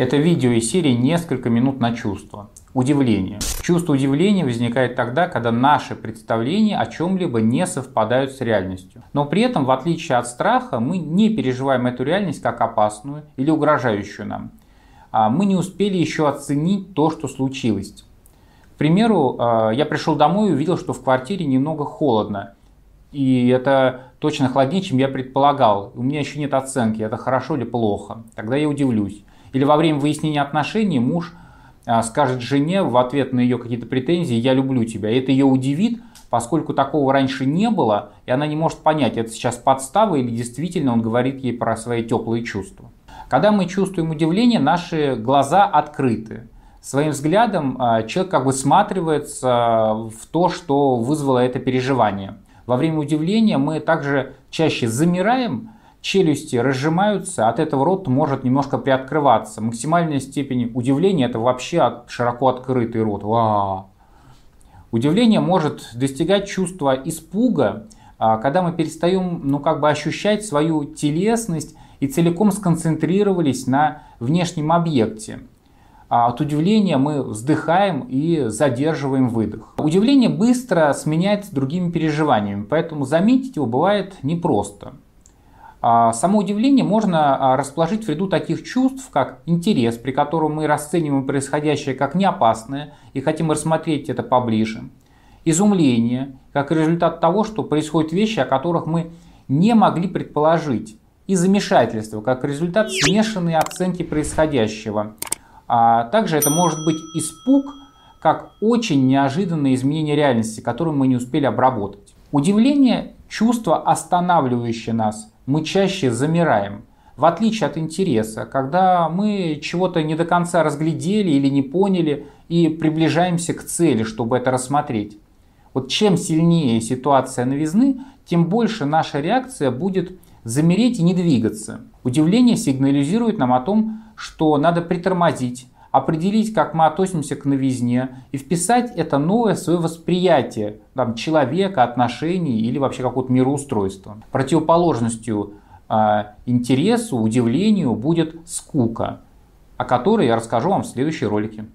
Это видео из серии «Несколько минут на чувство». Удивление. Чувство удивления возникает тогда, когда наши представления о чем-либо не совпадают с реальностью. Но при этом, в отличие от страха, мы не переживаем эту реальность как опасную или угрожающую нам. А мы не успели еще оценить то, что случилось. К примеру, а, я пришел домой и увидел, что в квартире немного холодно. И это точно холоднее, чем я предполагал. У меня еще нет оценки, это хорошо или плохо. Тогда я удивлюсь. Или во время выяснения отношений муж а, скажет жене в ответ на ее какие-то претензии «я люблю тебя». И это ее удивит, поскольку такого раньше не было, и она не может понять, это сейчас подстава или действительно он говорит ей про свои теплые чувства. Когда мы чувствуем удивление, наши глаза открыты. Своим взглядом а, человек как бы сматривается в то, что вызвало это переживание. Во время удивления мы также чаще замираем, челюсти разжимаются, от этого рот может немножко приоткрываться. Максимальная степень удивления это вообще широко открытый рот. Ва! Удивление может достигать чувства испуга, а, когда мы перестаем ну, как бы ощущать свою телесность и целиком сконцентрировались на внешнем объекте. А от удивления мы вздыхаем и задерживаем выдох. Удивление быстро сменяется другими переживаниями, поэтому заметить его бывает непросто. А, само удивление можно а, расположить в ряду таких чувств, как интерес, при котором мы расцениваем происходящее как неопасное и хотим рассмотреть это поближе. Изумление, как результат того, что происходят вещи, о которых мы не могли предположить. И замешательство, как результат смешанной оценки происходящего. А также это может быть испуг, как очень неожиданное изменение реальности, которое мы не успели обработать. Удивление – чувство, останавливающее нас, мы чаще замираем. В отличие от интереса, когда мы чего-то не до конца разглядели или не поняли и приближаемся к цели, чтобы это рассмотреть. Вот чем сильнее ситуация новизны, тем больше наша реакция будет замереть и не двигаться. Удивление сигнализирует нам о том, что надо притормозить, определить, как мы относимся к новизне и вписать это новое свое восприятие там, человека, отношений или вообще какого-то мироустройства. Противоположностью э, интересу, удивлению будет скука, о которой я расскажу вам в следующей ролике.